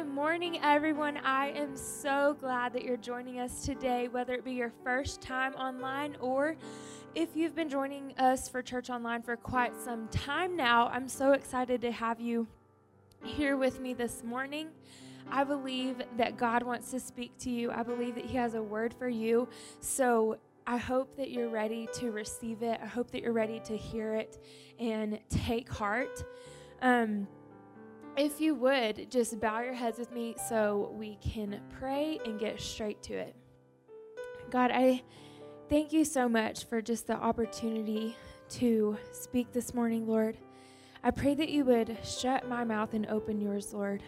Good morning, everyone. I am so glad that you're joining us today, whether it be your first time online or if you've been joining us for Church Online for quite some time now. I'm so excited to have you here with me this morning. I believe that God wants to speak to you. I believe that He has a word for you. So I hope that you're ready to receive it. I hope that you're ready to hear it and take heart. Um, if you would, just bow your heads with me so we can pray and get straight to it. God, I thank you so much for just the opportunity to speak this morning, Lord. I pray that you would shut my mouth and open yours, Lord.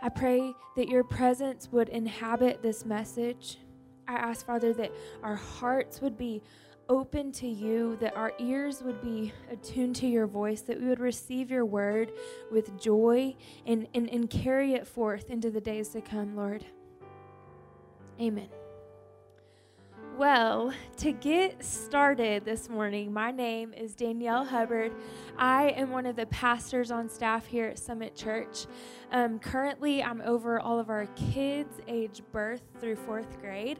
I pray that your presence would inhabit this message. I ask, Father, that our hearts would be open to you, that our ears would be attuned to your voice, that we would receive your word with joy and, and, and carry it forth into the days to come, Lord. Amen. Well, to get started this morning, my name is Danielle Hubbard. I am one of the pastors on staff here at Summit Church. Um, currently, I'm over all of our kids age birth through fourth grade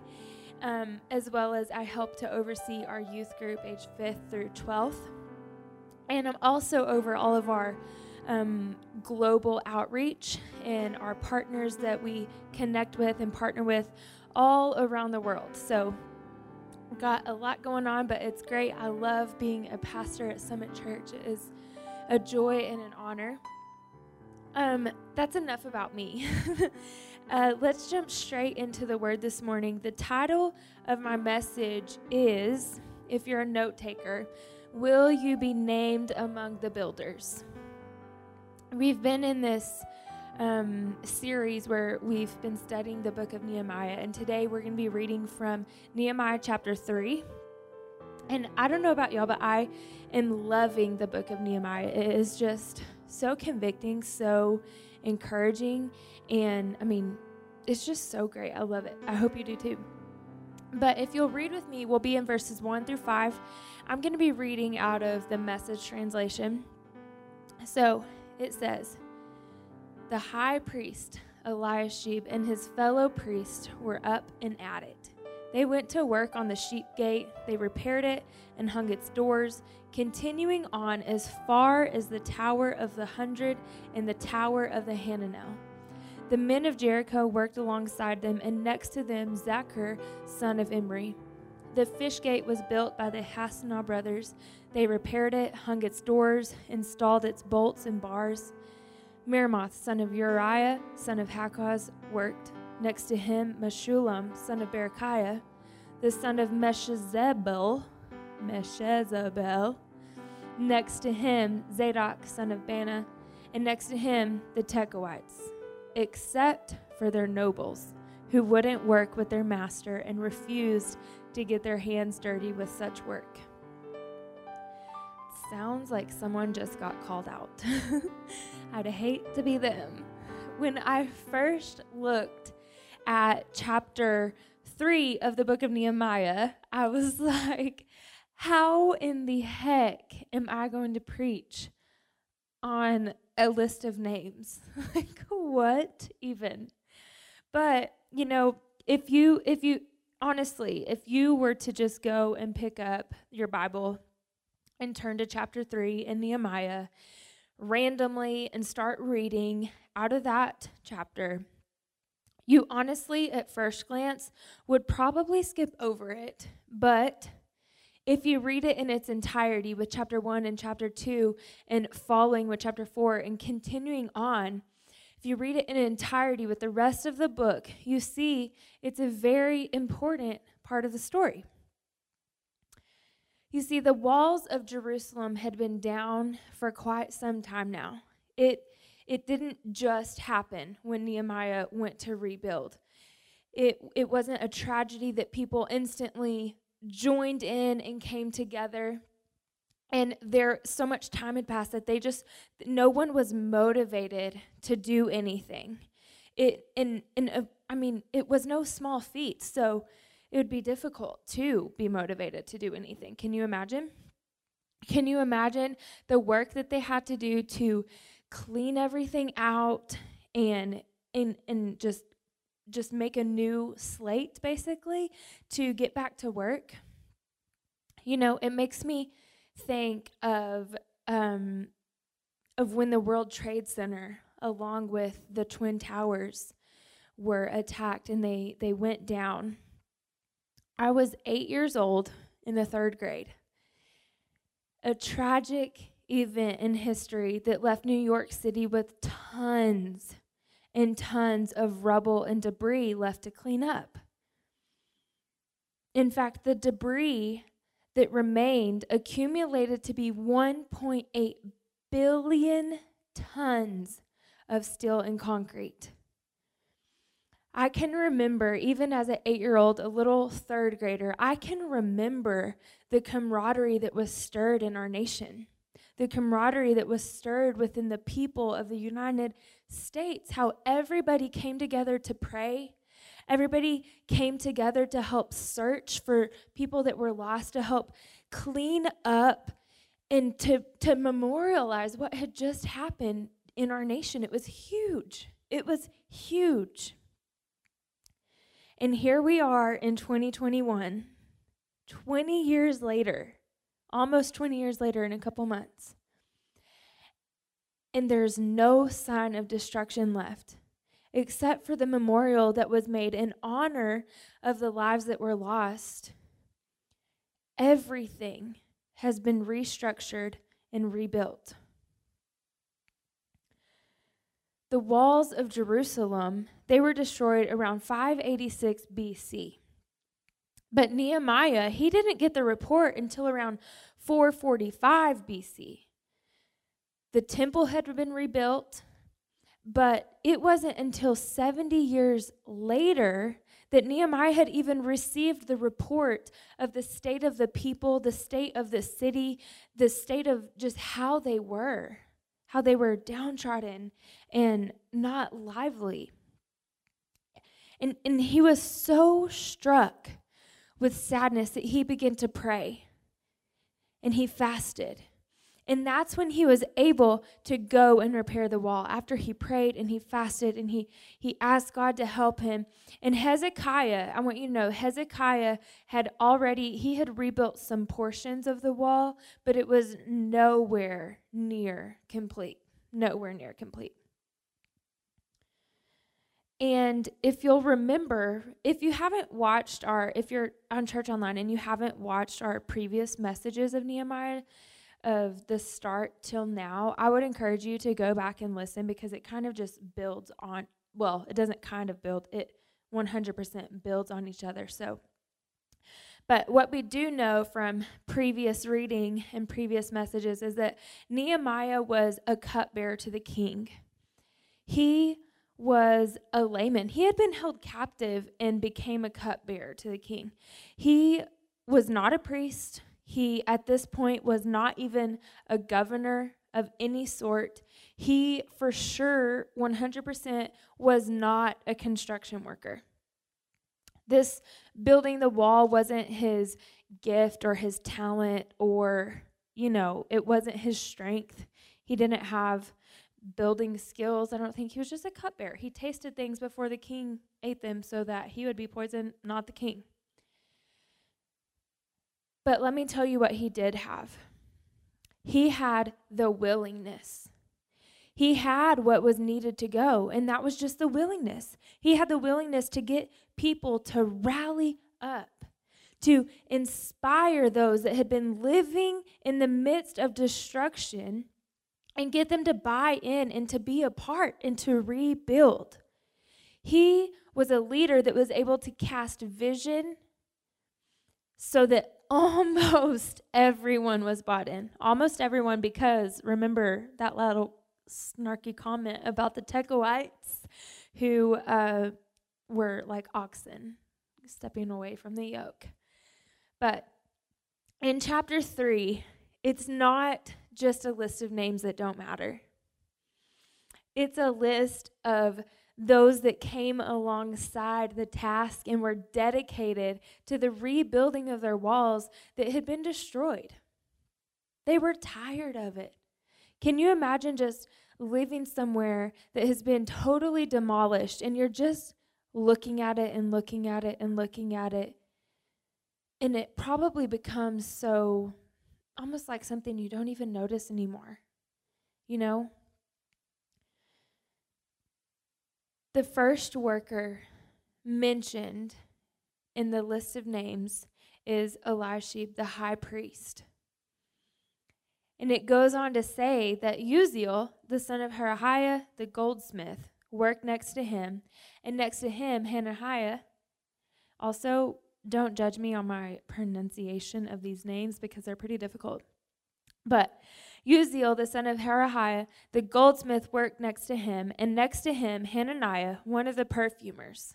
um, as well as I help to oversee our youth group age 5th through 12th. And I'm also over all of our um, global outreach and our partners that we connect with and partner with all around the world. So, got a lot going on, but it's great. I love being a pastor at Summit Church. It is a joy and an honor. Um, that's enough about me. Uh, let's jump straight into the word this morning. The title of my message is if you're a note taker, Will You Be Named Among the Builders? We've been in this um, series where we've been studying the book of Nehemiah, and today we're going to be reading from Nehemiah chapter 3. And I don't know about y'all, but I am loving the book of Nehemiah. It is just so convicting, so encouraging. And I mean, it's just so great. I love it. I hope you do too. But if you'll read with me, we'll be in verses 1 through 5. I'm going to be reading out of the message translation. So it says, The high priest, Eliashib, and his fellow priests were up and at it. They went to work on the sheep gate, they repaired it and hung its doors, continuing on as far as the tower of the hundred and the tower of the Hananel. The men of Jericho worked alongside them, and next to them Zaccur, son of Imri. The fish gate was built by the Hassenaah brothers. They repaired it, hung its doors, installed its bolts and bars. Meremoth, son of Uriah, son of Hakkoz, worked. Next to him, Meshullam, son of Berechiah, the son of Meshezabel, Meshezabel. Next to him, Zadok, son of Baana, and next to him, the Tekoites, except for their nobles, who wouldn't work with their master and refused to get their hands dirty with such work. Sounds like someone just got called out. I'd hate to be them. When I first looked at chapter three of the book of Nehemiah, I was like, how in the heck am I going to preach on a list of names? like, what even? But, you know, if you, if you, honestly, if you were to just go and pick up your Bible and turn to chapter 3 in Nehemiah randomly and start reading out of that chapter, you honestly, at first glance, would probably skip over it. But if you read it in its entirety with chapter 1 and chapter 2 and following with chapter 4 and continuing on, if you read it in entirety with the rest of the book, you see it's a very important part of the story. You see, the walls of Jerusalem had been down for quite some time now. It it didn't just happen when Nehemiah went to rebuild. It, it wasn't a tragedy that people instantly joined in and came together. And there, so much time had passed that they just, no one was motivated to do anything. It, in, in a, I mean, it was no small feat. So it would be difficult to be motivated to do anything. Can you imagine? Can you imagine the work that they had to do to clean everything out and and and just just make a new slate basically to get back to work. You know, it makes me think of um, of when the World Trade Center, along with the Twin Towers, were attacked and they they went down. I was eight years old in the third grade. A tragic event in history that left New York City with tons and tons of rubble and debris left to clean up. In fact, the debris that remained accumulated to be 1.8 billion tons of steel and concrete. I can remember, even as an eight year old, a little third grader, I can remember the camaraderie that was stirred in our nation, the camaraderie that was stirred within the people of the United States, how everybody came together to pray. Everybody came together to help search for people that were lost, to help clean up and to, to memorialize what had just happened in our nation. It was huge. It was huge. And here we are in 2021, 20 years later, almost 20 years later, in a couple months. And there's no sign of destruction left, except for the memorial that was made in honor of the lives that were lost. Everything has been restructured and rebuilt. The walls of Jerusalem, they were destroyed around 586 BC. But Nehemiah, he didn't get the report until around 445 BC. The temple had been rebuilt, but it wasn't until 70 years later that Nehemiah had even received the report of the state of the people, the state of the city, the state of just how they were how they were downtrodden and not lively. And, and he was so struck with sadness that he began to pray and he fasted. And that's when he was able to go and repair the wall. After he prayed and he fasted and he, he asked God to help him. And Hezekiah, I want you to know, Hezekiah had already, he had rebuilt some portions of the wall, but it was nowhere near complete. Nowhere near complete. And if you'll remember, if you haven't watched our, if you're on Church Online and you haven't watched our previous messages of Nehemiah, of the start till now, I would encourage you to go back and listen because it kind of just builds on, well, it doesn't kind of build, it 100% builds on each other. So, but what we do know from previous reading and previous messages is that Nehemiah was a cupbearer to the king. He was a layman. He had been held captive and became a cupbearer to the king. He was not a priest, he, at this point, was not even a governor of any sort. He, for sure, 100%, was not a construction worker. This building the wall wasn't his gift or his talent or, you know, it wasn't his strength. He didn't have building skills. I don't think he was just a cupbearer. He tasted things before the king ate them so that he would be poisoned, not the king. But let me tell you what he did have he had the willingness. He had what was needed to go, and that was just the willingness. He had the willingness to get people to rally up, to inspire those that had been living in the midst of destruction and get them to buy in and to be a part and to rebuild. He was a leader that was able to cast vision so that almost everyone was bought in. Almost everyone, because remember that little snarky comment about the Tekoites who uh, were like oxen stepping away from the yoke. But in chapter three, it's not just a list of names that don't matter, it's a list of those that came alongside the task and were dedicated to the rebuilding of their walls that had been destroyed. They were tired of it. Can you imagine just living somewhere that has been totally demolished and you're just looking at it and looking at it and looking at it. And it probably becomes so almost like something you don't even notice anymore. You know? The first worker mentioned in the list of names is Eliashib, the high priest. And it goes on to say that Uzziel, the son of Harahiah, the goldsmith, worked next to him. And next to him, Hananiah. Also, don't judge me on my pronunciation of these names because they're pretty difficult. But Uzziel, the son of Harahiah, the goldsmith, worked next to him, and next to him, Hananiah, one of the perfumers.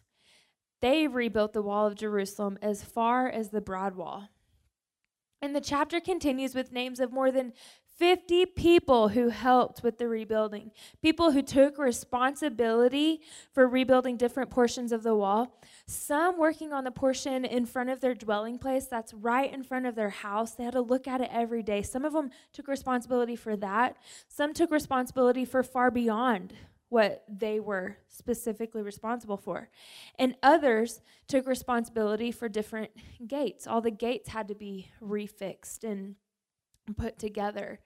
They rebuilt the wall of Jerusalem as far as the broad wall. And the chapter continues with names of more than 50 people who helped with the rebuilding, people who took responsibility for rebuilding different portions of the wall. Some working on the portion in front of their dwelling place, that's right in front of their house. They had to look at it every day. Some of them took responsibility for that, some took responsibility for far beyond what they were specifically responsible for. And others took responsibility for different gates. All the gates had to be refixed and put together.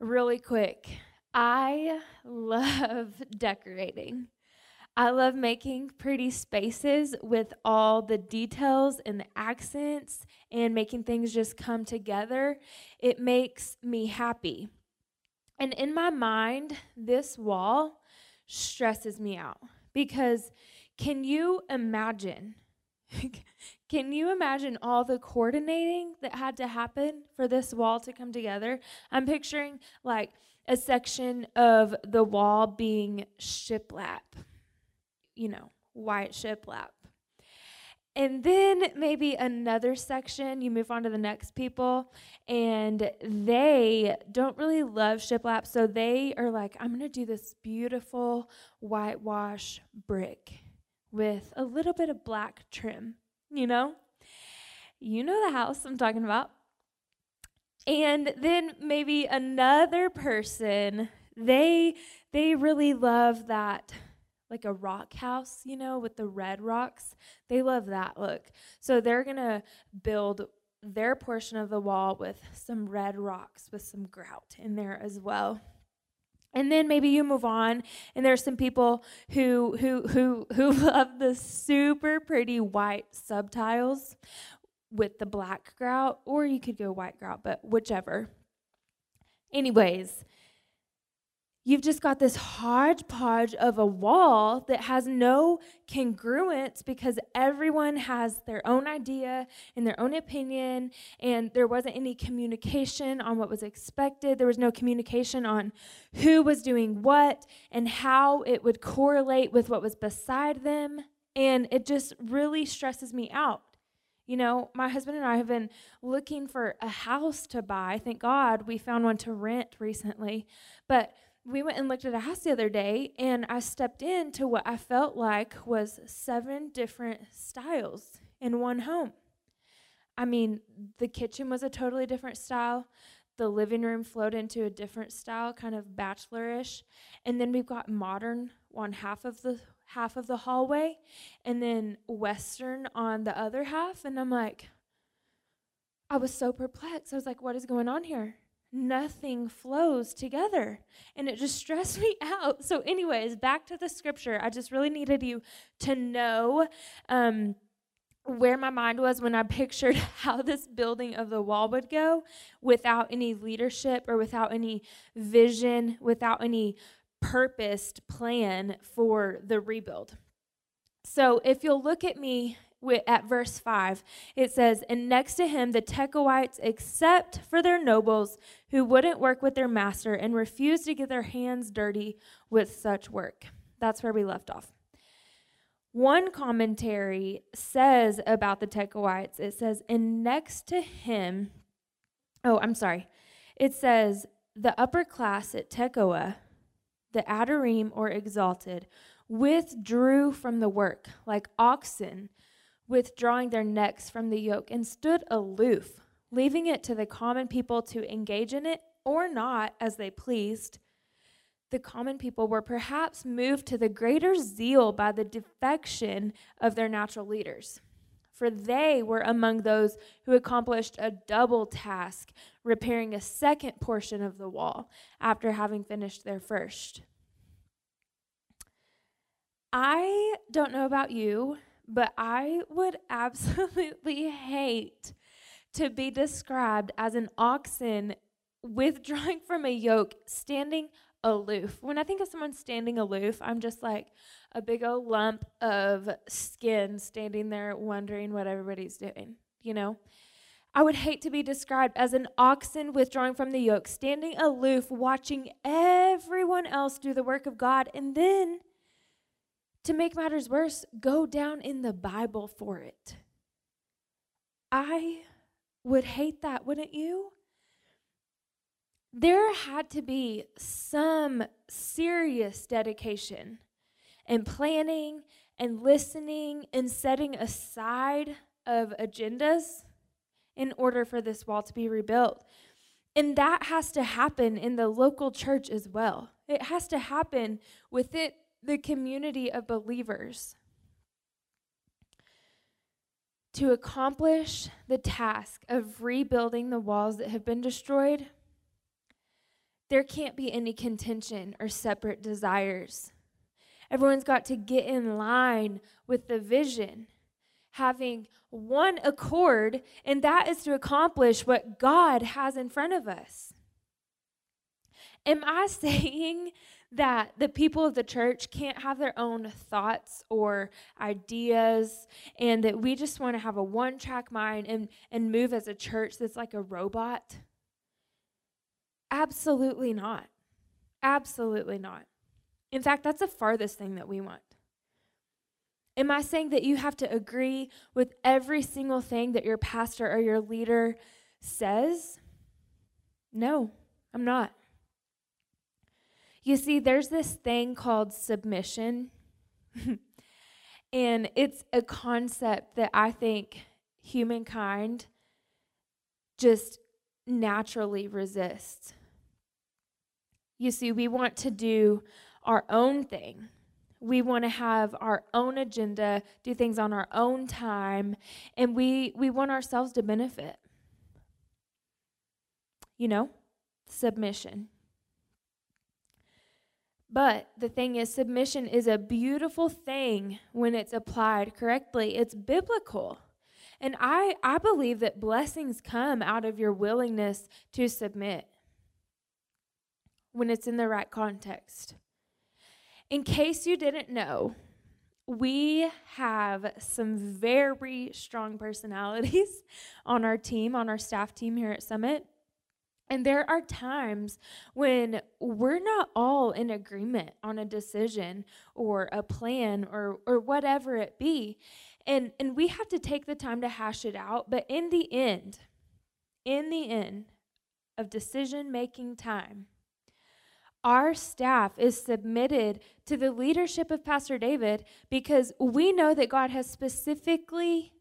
Really quick, I love decorating. I love making pretty spaces with all the details and the accents and making things just come together. It makes me happy. And in my mind, this wall stresses me out because can you imagine Can you imagine all the coordinating that had to happen for this wall to come together? I'm picturing like a section of the wall being shiplap, you know, white shiplap. And then maybe another section, you move on to the next people, and they don't really love shiplap. So they are like, I'm to do this beautiful whitewash brick with a little bit of black trim you know? You know the house I'm talking about. And then maybe another person, they they really love that like a rock house, you know, with the red rocks. They love that look. So they're going to build their portion of the wall with some red rocks with some grout in there as well and then maybe you move on and there's some people who who who who love the super pretty white subtiles with the black grout or you could go white grout but whichever. Anyways You've just got this hodgepodge of a wall that has no congruence because everyone has their own idea and their own opinion, and there wasn't any communication on what was expected. There was no communication on who was doing what and how it would correlate with what was beside them. And it just really stresses me out. You know, my husband and I have been looking for a house to buy. Thank God we found one to rent recently. But we went and looked at a house the other day, and I stepped into what I felt like was seven different styles in one home. I mean, the kitchen was a totally different style. The living room flowed into a different style, kind of bachelorish. And then we've got modern on half of the half of the hallway and then western on the other half and I'm like I was so perplexed. I was like, what is going on here? Nothing flows together. And it just stressed me out. So, anyways, back to the scripture. I just really needed you to know um, where my mind was when I pictured how this building of the wall would go without any leadership or without any vision, without any purposed plan for the rebuild. So, if you'll look at me at verse 5, it says, And next to him, the Tekoites, except for their nobles who wouldn't work with their master and refused to get their hands dirty with such work. That's where we left off. One commentary says about the Tekoites, it says, And next to him, oh, I'm sorry, it says, The upper class at Tekoa, the Adorim or exalted, withdrew from the work like oxen withdrawing their necks from the yoke, and stood aloof, leaving it to the common people to engage in it or not as they pleased. the common people were perhaps moved to the greater zeal by the defection of their natural leaders. For they were among those who accomplished a double task, repairing a second portion of the wall after having finished their first. I don't know about you, but I would absolutely hate to be described as an oxen withdrawing from a yoke, standing aloof. When I think of someone standing aloof, I'm just like a big old lump of skin standing there wondering what everybody's doing, you know? I would hate to be described as an oxen withdrawing from the yoke, standing aloof, watching everyone else do the work of God, and then, to make matters worse, go down in the Bible for it. I would hate that, wouldn't you? there had to be some serious dedication and planning and listening and setting aside of agendas in order for this wall to be rebuilt. And that has to happen in the local church as well. It has to happen within the community of believers. To accomplish the task of rebuilding the walls that have been destroyed, there can't be any contention or separate desires. Everyone's got to get in line with the vision, having one accord, and that is to accomplish what God has in front of us. Am I saying that the people of the church can't have their own thoughts or ideas and that we just want to have a one track mind and, and move as a church that's like a robot? Absolutely not. Absolutely not. In fact, that's the farthest thing that we want. Am I saying that you have to agree with every single thing that your pastor or your leader says? No, I'm not. You see, there's this thing called submission, and it's a concept that I think humankind just naturally resists. You see, we want to do our own thing. We want to have our own agenda, do things on our own time, and we, we want ourselves to benefit. You know, submission. But the thing is, submission is a beautiful thing when it's applied correctly. It's biblical. And I, I believe that blessings come out of your willingness to submit when it's in the right context. In case you didn't know, we have some very strong personalities on our team, on our staff team here at Summit. And there are times when we're not all in agreement on a decision or a plan or, or whatever it be. And, and we have to take the time to hash it out. But in the end, in the end of decision making time, our staff is submitted to the leadership of Pastor David because we know that God has specifically,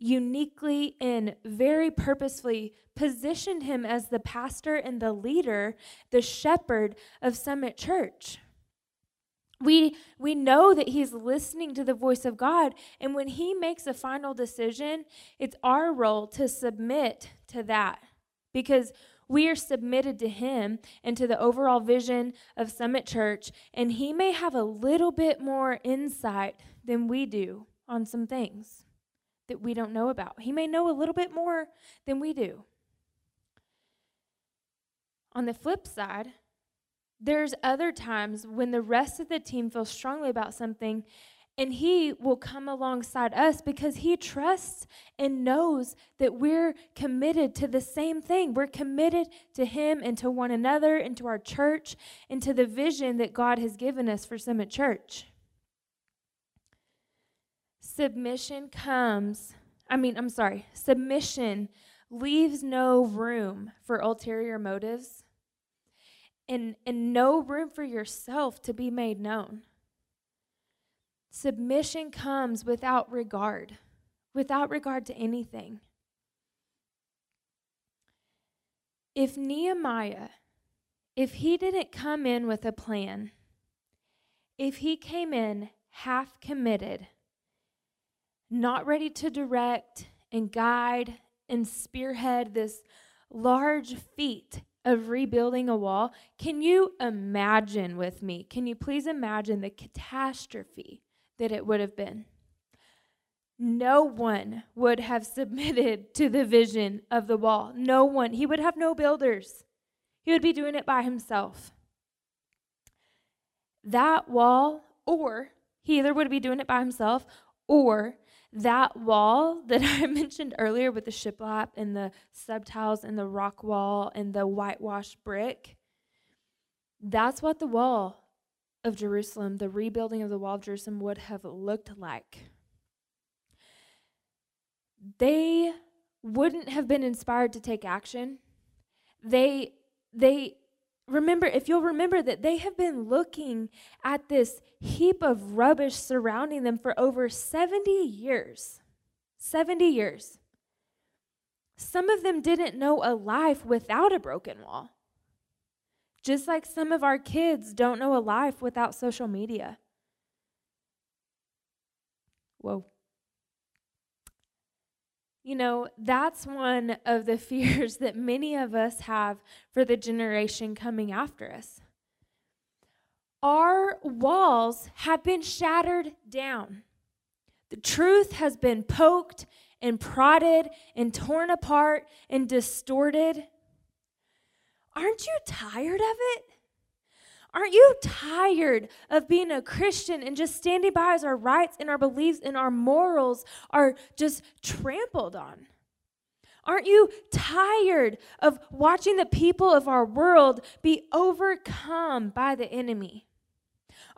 uniquely, and very purposefully positioned him as the pastor and the leader, the shepherd of Summit Church. We, we know that he's listening to the voice of God, and when he makes a final decision, it's our role to submit to that because we are submitted to Him and to the overall vision of Summit Church, and He may have a little bit more insight than we do on some things that we don't know about. He may know a little bit more than we do. On the flip side, there's other times when the rest of the team feels strongly about something and he will come alongside us because he trusts and knows that we're committed to the same thing. We're committed to him and to one another and to our church and to the vision that God has given us for Summit Church. Submission comes, I mean, I'm sorry, submission leaves no room for ulterior motives and, and no room for yourself to be made known. Submission comes without regard, without regard to anything. If Nehemiah, if he didn't come in with a plan, if he came in half committed, not ready to direct and guide and spearhead this large feat of rebuilding a wall, can you imagine with me? Can you please imagine the catastrophe that it would have been? No one would have submitted to the vision of the wall. No one. He would have no builders. He would be doing it by himself. That wall, or he either would be doing it by himself, or that wall that I mentioned earlier with the shiplap and the subtiles and the rock wall and the whitewashed brick, that's what the wall of Jerusalem, the rebuilding of the wall of Jerusalem, would have looked like. They wouldn't have been inspired to take action. They, they remember, if you'll remember that they have been looking at this heap of rubbish surrounding them for over 70 years. 70 years. Some of them didn't know a life without a broken wall. Just like some of our kids don't know a life without social media. Whoa. You know, that's one of the fears that many of us have for the generation coming after us. Our walls have been shattered down. The truth has been poked and prodded and torn apart and distorted. Aren't you tired of it? Aren't you tired of being a Christian and just standing by as our rights and our beliefs and our morals are just trampled on? Aren't you tired of watching the people of our world be overcome by the enemy?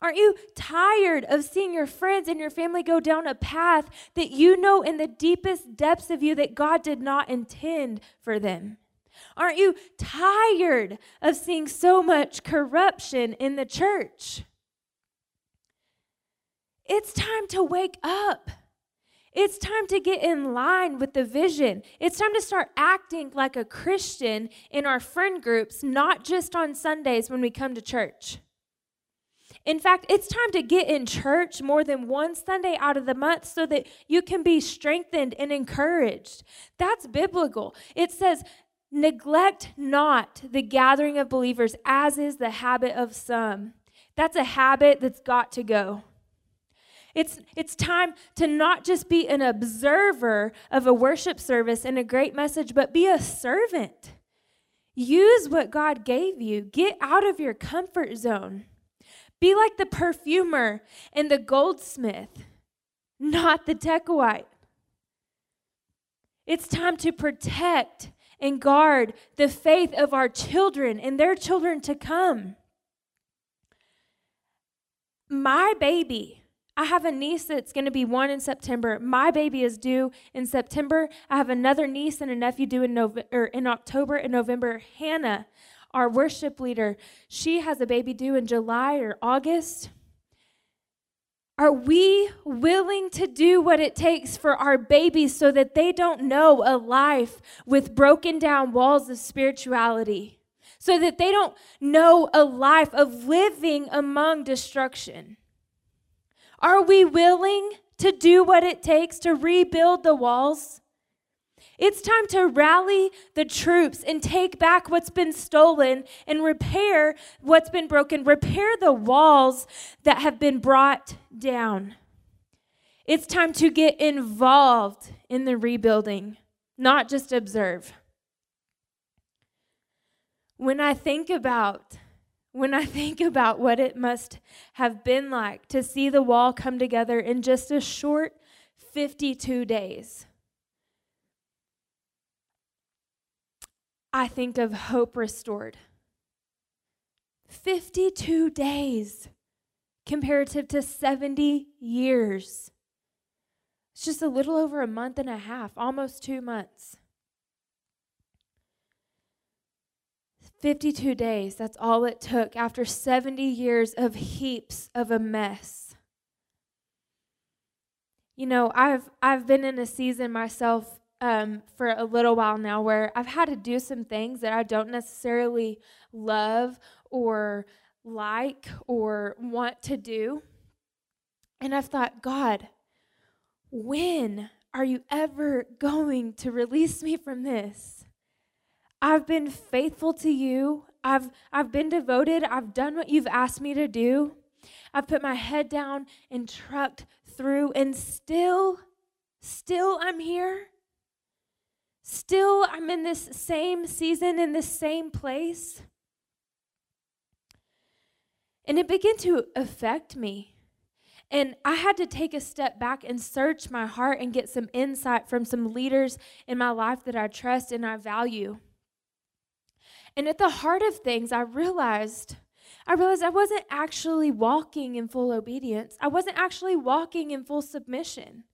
Aren't you tired of seeing your friends and your family go down a path that you know in the deepest depths of you that God did not intend for them? Aren't you tired of seeing so much corruption in the church? It's time to wake up. It's time to get in line with the vision. It's time to start acting like a Christian in our friend groups, not just on Sundays when we come to church. In fact, it's time to get in church more than one Sunday out of the month so that you can be strengthened and encouraged. That's biblical. It says, Neglect not the gathering of believers, as is the habit of some. That's a habit that's got to go. It's, it's time to not just be an observer of a worship service and a great message, but be a servant. Use what God gave you. Get out of your comfort zone. Be like the perfumer and the goldsmith, not the Tekoite. It's time to protect and guard the faith of our children and their children to come. My baby, I have a niece that's going to be one in September. My baby is due in September. I have another niece and a nephew due in, in October and November. Hannah, our worship leader, she has a baby due in July or August. Are we willing to do what it takes for our babies so that they don't know a life with broken down walls of spirituality? So that they don't know a life of living among destruction? Are we willing to do what it takes to rebuild the walls? It's time to rally the troops and take back what's been stolen and repair what's been broken, repair the walls that have been brought down. It's time to get involved in the rebuilding, not just observe. When I think about when I think about what it must have been like to see the wall come together in just a short 52 days. I think of hope restored. 52 days comparative to 70 years. It's just a little over a month and a half, almost two months. 52 days, that's all it took after 70 years of heaps of a mess. You know, I've I've been in a season myself um, for a little while now where I've had to do some things that I don't necessarily love or like or want to do. And I've thought, God, when are you ever going to release me from this? I've been faithful to you. I've, I've been devoted. I've done what you've asked me to do. I've put my head down and trucked through, and still, still I'm here. Still, I'm in this same season, in this same place. And it began to affect me. And I had to take a step back and search my heart and get some insight from some leaders in my life that I trust and I value. And at the heart of things, I realized I realized I wasn't actually walking in full obedience. I wasn't actually walking in full submission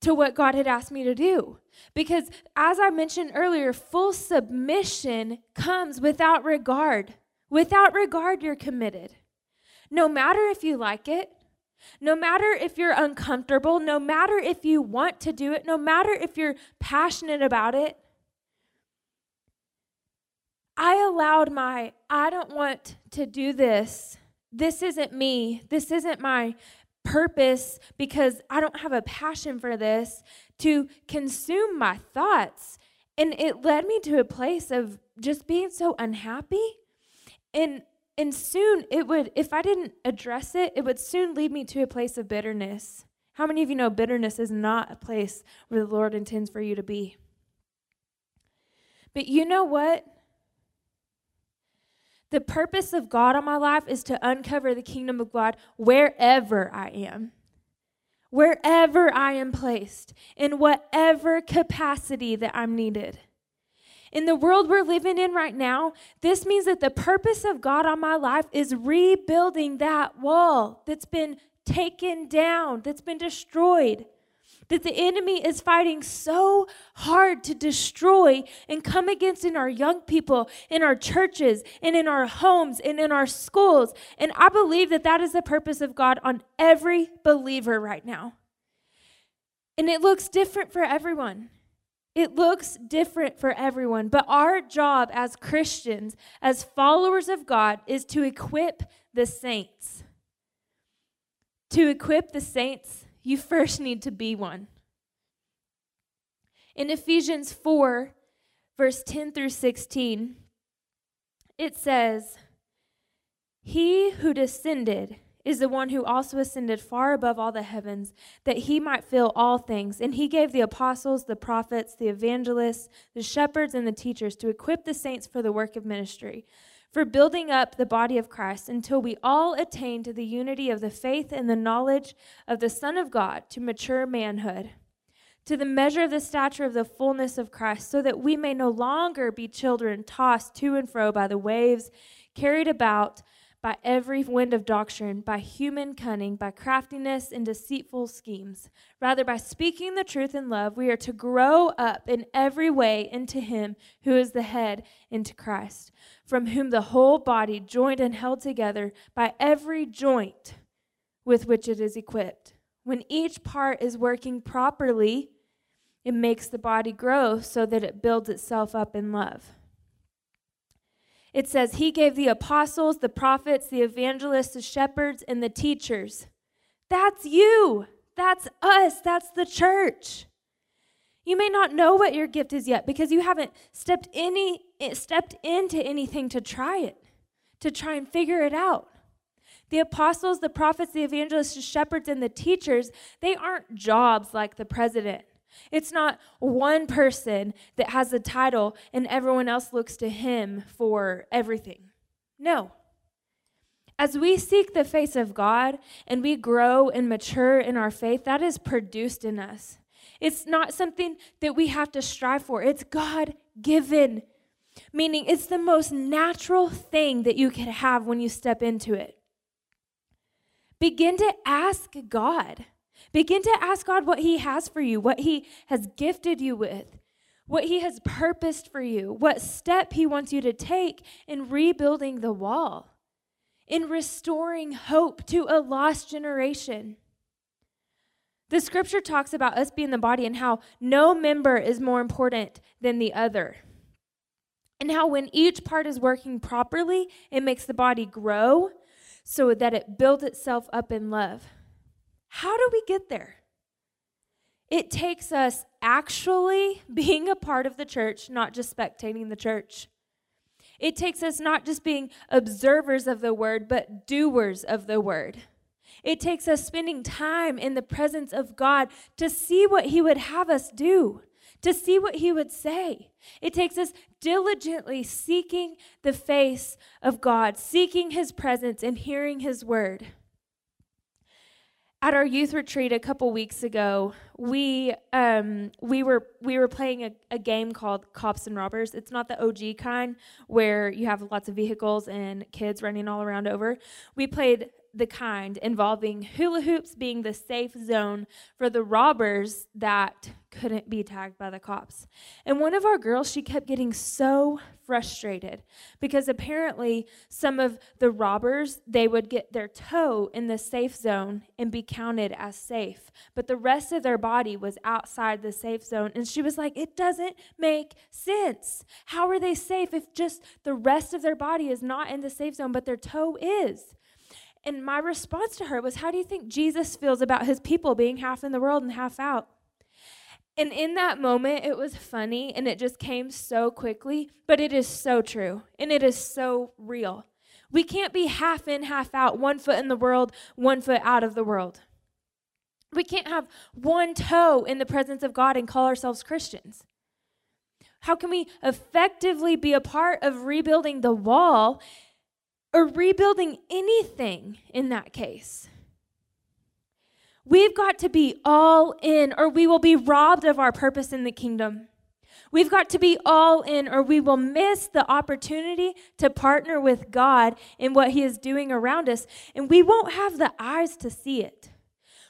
to what God had asked me to do. Because as I mentioned earlier, full submission comes without regard. Without regard, you're committed. No matter if you like it, no matter if you're uncomfortable, no matter if you want to do it, no matter if you're passionate about it, I allowed my, I don't want to do this. This isn't me. This isn't my purpose because I don't have a passion for this to consume my thoughts. And it led me to a place of just being so unhappy. And and soon it would if I didn't address it, it would soon lead me to a place of bitterness. How many of you know bitterness is not a place where the Lord intends for you to be? But you know what? The purpose of God on my life is to uncover the kingdom of God wherever I am. Wherever I am placed, in whatever capacity that I'm needed. In the world we're living in right now, this means that the purpose of God on my life is rebuilding that wall that's been taken down, that's been destroyed that the enemy is fighting so hard to destroy and come against in our young people, in our churches, and in our homes, and in our schools. And I believe that that is the purpose of God on every believer right now. And it looks different for everyone. It looks different for everyone, but our job as Christians, as followers of God, is to equip the saints. To equip the saints you first need to be one. In Ephesians 4, verse 10 through 16, it says, He who descended is the one who also ascended far above all the heavens, that he might fill all things. And he gave the apostles, the prophets, the evangelists, the shepherds, and the teachers to equip the saints for the work of ministry for building up the body of Christ until we all attain to the unity of the faith and the knowledge of the Son of God to mature manhood, to the measure of the stature of the fullness of Christ, so that we may no longer be children tossed to and fro by the waves, carried about by every wind of doctrine, by human cunning, by craftiness and deceitful schemes. Rather, by speaking the truth in love, we are to grow up in every way into Him who is the head, into Christ, from whom the whole body, joined and held together by every joint with which it is equipped. When each part is working properly, it makes the body grow so that it builds itself up in love. It says, He gave the apostles, the prophets, the evangelists, the shepherds, and the teachers. That's you. That's us. That's the church. You may not know what your gift is yet because you haven't stepped any stepped into anything to try it, to try and figure it out. The apostles, the prophets, the evangelists, the shepherds, and the teachers, they aren't jobs like the president. It's not one person that has the title and everyone else looks to him for everything. No. As we seek the face of God and we grow and mature in our faith, that is produced in us. It's not something that we have to strive for, it's God given, meaning it's the most natural thing that you can have when you step into it. Begin to ask God Begin to ask God what He has for you, what He has gifted you with, what He has purposed for you, what step He wants you to take in rebuilding the wall, in restoring hope to a lost generation. The scripture talks about us being the body and how no member is more important than the other. And how when each part is working properly, it makes the body grow so that it builds itself up in love. How do we get there? It takes us actually being a part of the church, not just spectating the church. It takes us not just being observers of the word, but doers of the word. It takes us spending time in the presence of God to see what He would have us do, to see what He would say. It takes us diligently seeking the face of God, seeking His presence, and hearing His word at our youth retreat a couple weeks ago, we um, we were we were playing a, a, game called Cops and Robbers. It's not the OG kind where you have lots of vehicles and kids running all around over. We played the kind involving hula hoops being the safe zone for the robbers that couldn't be tagged by the cops. And one of our girls, she kept getting so frustrated because apparently some of the robbers, they would get their toe in the safe zone and be counted as safe, but the rest of their body was outside the safe zone. And she was like, "It doesn't make sense. How are they safe if just the rest of their body is not in the safe zone but their toe is?" And my response to her was, How do you think Jesus feels about his people being half in the world and half out? And in that moment, it was funny and it just came so quickly, but it is so true and it is so real. We can't be half in, half out, one foot in the world, one foot out of the world. We can't have one toe in the presence of God and call ourselves Christians. How can we effectively be a part of rebuilding the wall or rebuilding anything in that case. We've got to be all in, or we will be robbed of our purpose in the kingdom. We've got to be all in, or we will miss the opportunity to partner with God in what He is doing around us, and we won't have the eyes to see it.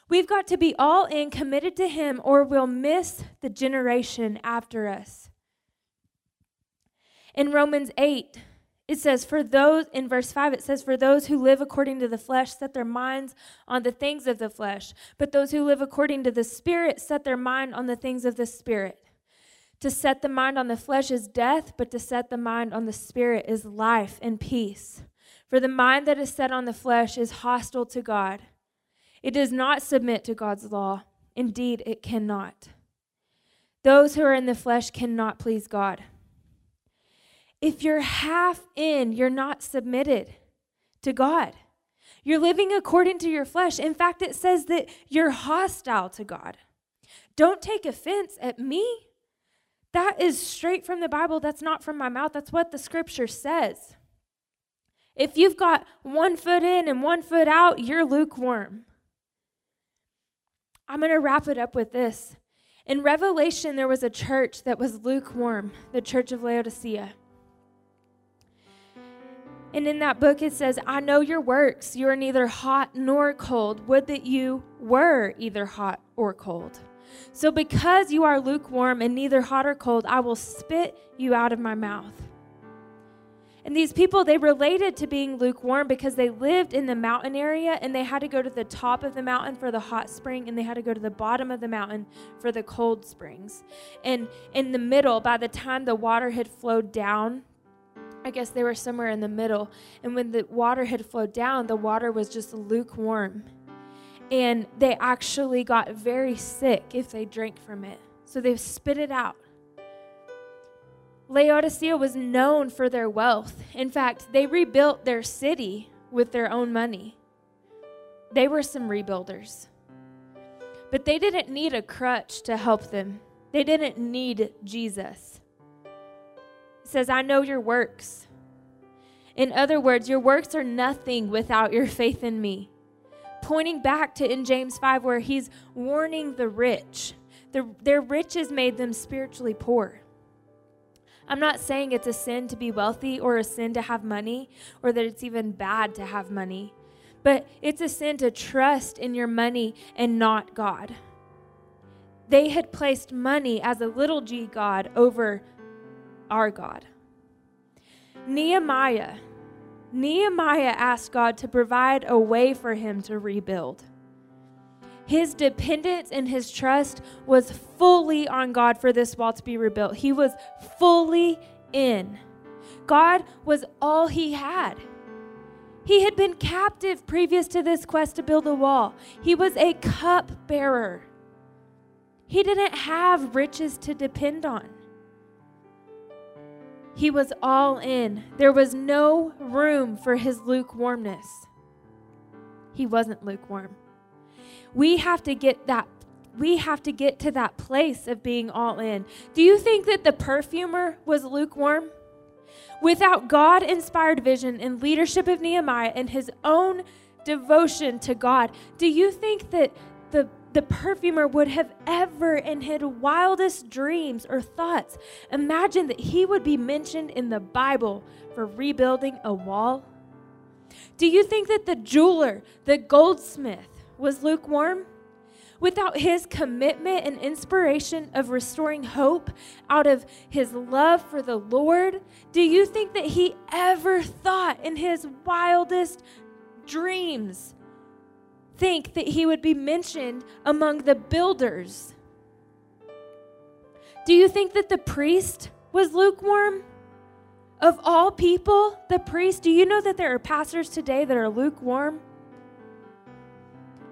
We've got to be all in, committed to Him, or we'll miss the generation after us. In Romans 8, it says, for those, in verse 5, it says, for those who live according to the flesh set their minds on the things of the flesh, but those who live according to the Spirit set their mind on the things of the Spirit. To set the mind on the flesh is death, but to set the mind on the Spirit is life and peace. For the mind that is set on the flesh is hostile to God. It does not submit to God's law. Indeed, it cannot. Those who are in the flesh cannot please God. If you're half in, you're not submitted to God. You're living according to your flesh. In fact, it says that you're hostile to God. Don't take offense at me. That is straight from the Bible. That's not from my mouth. That's what the scripture says. If you've got one foot in and one foot out, you're lukewarm. I'm going to wrap it up with this. In Revelation, there was a church that was lukewarm, the church of Laodicea. And in that book, it says, I know your works. You are neither hot nor cold. Would that you were either hot or cold. So, because you are lukewarm and neither hot or cold, I will spit you out of my mouth. And these people, they related to being lukewarm because they lived in the mountain area and they had to go to the top of the mountain for the hot spring and they had to go to the bottom of the mountain for the cold springs. And in the middle, by the time the water had flowed down I guess they were somewhere in the middle. And when the water had flowed down, the water was just lukewarm. And they actually got very sick if they drank from it. So they spit it out. Laodicea was known for their wealth. In fact, they rebuilt their city with their own money. They were some rebuilders. But they didn't need a crutch to help them, they didn't need Jesus says, I know your works. In other words, your works are nothing without your faith in me. Pointing back to in James 5, where he's warning the rich. The, their riches made them spiritually poor. I'm not saying it's a sin to be wealthy or a sin to have money or that it's even bad to have money, but it's a sin to trust in your money and not God. They had placed money as a little g God over our God. Nehemiah. Nehemiah asked God to provide a way for him to rebuild. His dependence and his trust was fully on God for this wall to be rebuilt. He was fully in. God was all he had. He had been captive previous to this quest to build a wall. He was a cup bearer. He didn't have riches to depend on. He was all in. There was no room for his lukewarmness. He wasn't lukewarm. We have to get that we have to get to that place of being all in. Do you think that the perfumer was lukewarm? Without God inspired vision and leadership of Nehemiah and his own devotion to God, do you think that the, the perfumer would have ever, in his wildest dreams or thoughts, imagined that he would be mentioned in the Bible for rebuilding a wall? Do you think that the jeweler, the goldsmith, was lukewarm? Without his commitment and inspiration of restoring hope out of his love for the Lord, do you think that he ever thought in his wildest dreams think that he would be mentioned among the builders? Do you think that the priest was lukewarm? Of all people, the priest, do you know that there are pastors today that are lukewarm?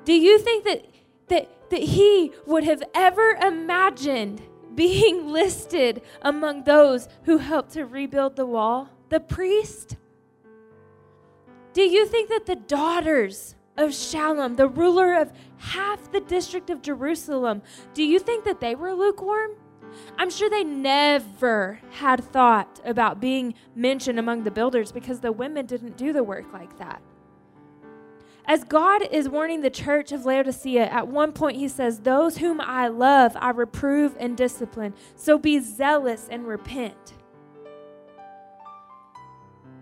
Do you think that, that, that he would have ever imagined being listed among those who helped to rebuild the wall? The priest? Do you think that the daughters of Shallum, the ruler of half the district of Jerusalem, do you think that they were lukewarm? I'm sure they never had thought about being mentioned among the builders because the women didn't do the work like that. As God is warning the church of Laodicea, at one point he says, Those whom I love, I reprove and discipline. So be zealous and repent.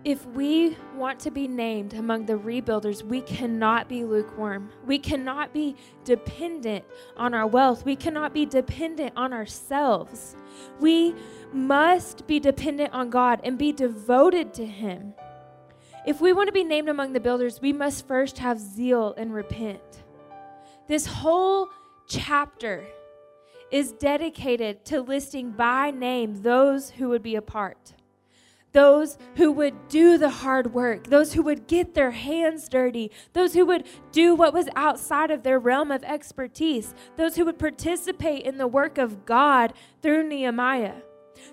If we want to be named among the rebuilders, we cannot be lukewarm. We cannot be dependent on our wealth. We cannot be dependent on ourselves. We must be dependent on God and be devoted to Him. If we want to be named among the builders, we must first have zeal and repent. This whole chapter is dedicated to listing by name those who would be a part those who would do the hard work, those who would get their hands dirty, those who would do what was outside of their realm of expertise, those who would participate in the work of God through Nehemiah.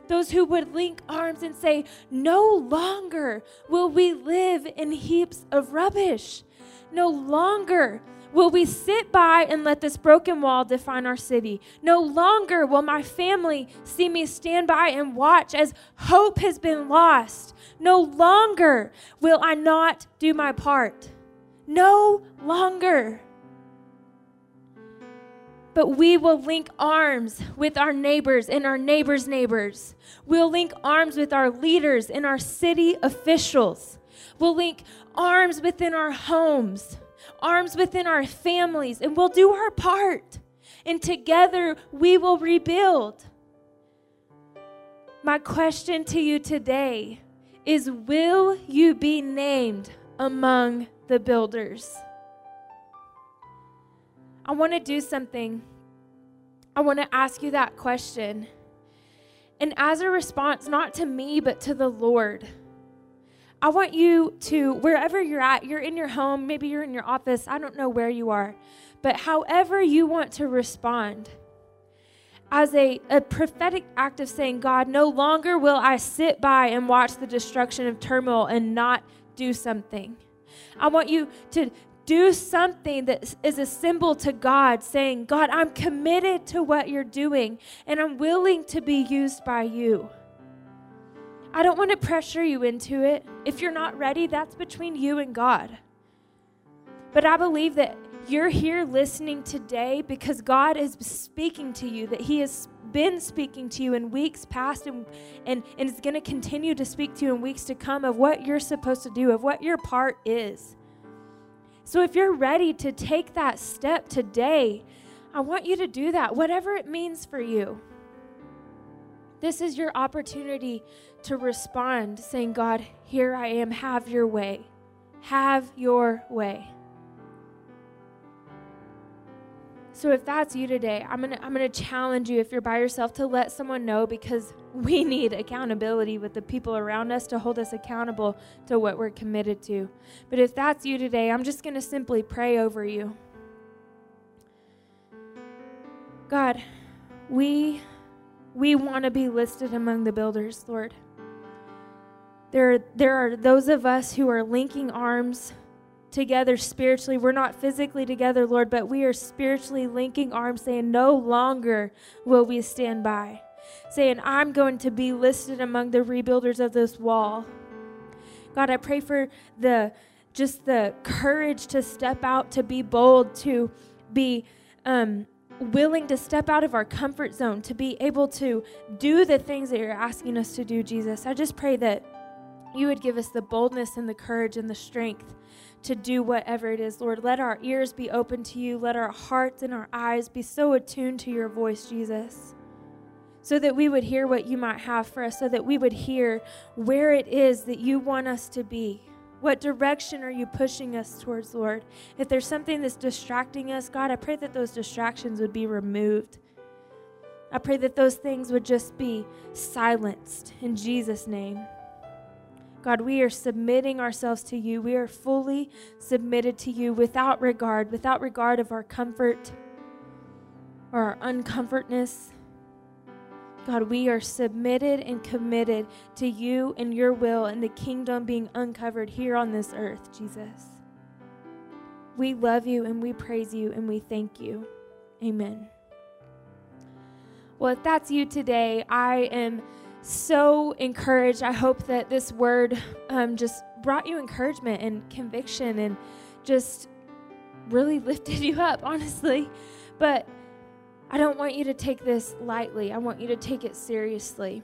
Those who would link arms and say, No longer will we live in heaps of rubbish. No longer Will we sit by and let this broken wall define our city? No longer will my family see me stand by and watch as hope has been lost. No longer will I not do my part. No longer. But we will link arms with our neighbors and our neighbors' neighbors. We'll link arms with our leaders and our city officials. We'll link arms within our homes arms within our families, and we'll do our part. And together we will rebuild. My question to you today is Will you be named among the builders? I want to do something. I want to ask you that question. And as a response, not to me, but to the Lord. I want you to, wherever you're at, you're in your home, maybe you're in your office, I don't know where you are, but however you want to respond, as a, a prophetic act of saying, God, no longer will I sit by and watch the destruction of turmoil and not do something. I want you to do something that is a symbol to God, saying, God, I'm committed to what you're doing and I'm willing to be used by you. I don't want to pressure you into it. If you're not ready, that's between you and God. But I believe that you're here listening today because God is speaking to you, that He has been speaking to you in weeks past and, and, and is going to continue to speak to you in weeks to come of what you're supposed to do, of what your part is. So if you're ready to take that step today, I want you to do that, whatever it means for you. This is your opportunity to respond, saying, God, here I am, have your way. Have your way. So if that's you today, I'm going to I'm going to challenge you if you're by yourself to let someone know because we need accountability with the people around us to hold us accountable to what we're committed to. But if that's you today, I'm just going to simply pray over you. God, we we want to be listed among the builders, Lord. There, there are those of us who are linking arms together spiritually. We're not physically together, Lord, but we are spiritually linking arms, saying, No longer will we stand by. Saying, I'm going to be listed among the rebuilders of this wall. God, I pray for the just the courage to step out, to be bold, to be um, willing to step out of our comfort zone, to be able to do the things that you're asking us to do, Jesus. I just pray that you would give us the boldness and the courage and the strength to do whatever it is, Lord. Let our ears be open to you. Let our hearts and our eyes be so attuned to your voice, Jesus, so that we would hear what you might have for us, so that we would hear where it is that you want us to be. What direction are you pushing us towards, Lord? If there's something that's distracting us, God, I pray that those distractions would be removed. I pray that those things would just be silenced in Jesus' name. God, we are submitting ourselves to you. We are fully submitted to you without regard, without regard of our comfort or our uncomfortness. God, we are submitted and committed to you and your will and the kingdom being uncovered here on this earth, Jesus. We love you and we praise you and we thank you. Amen. Well, if that's you today, I am so encouraged. I hope that this word um, just brought you encouragement and conviction and just really lifted you up, honestly. But I don't want you to take this lightly, I want you to take it seriously.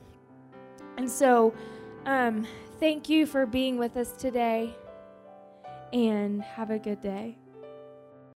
And so, um, thank you for being with us today and have a good day.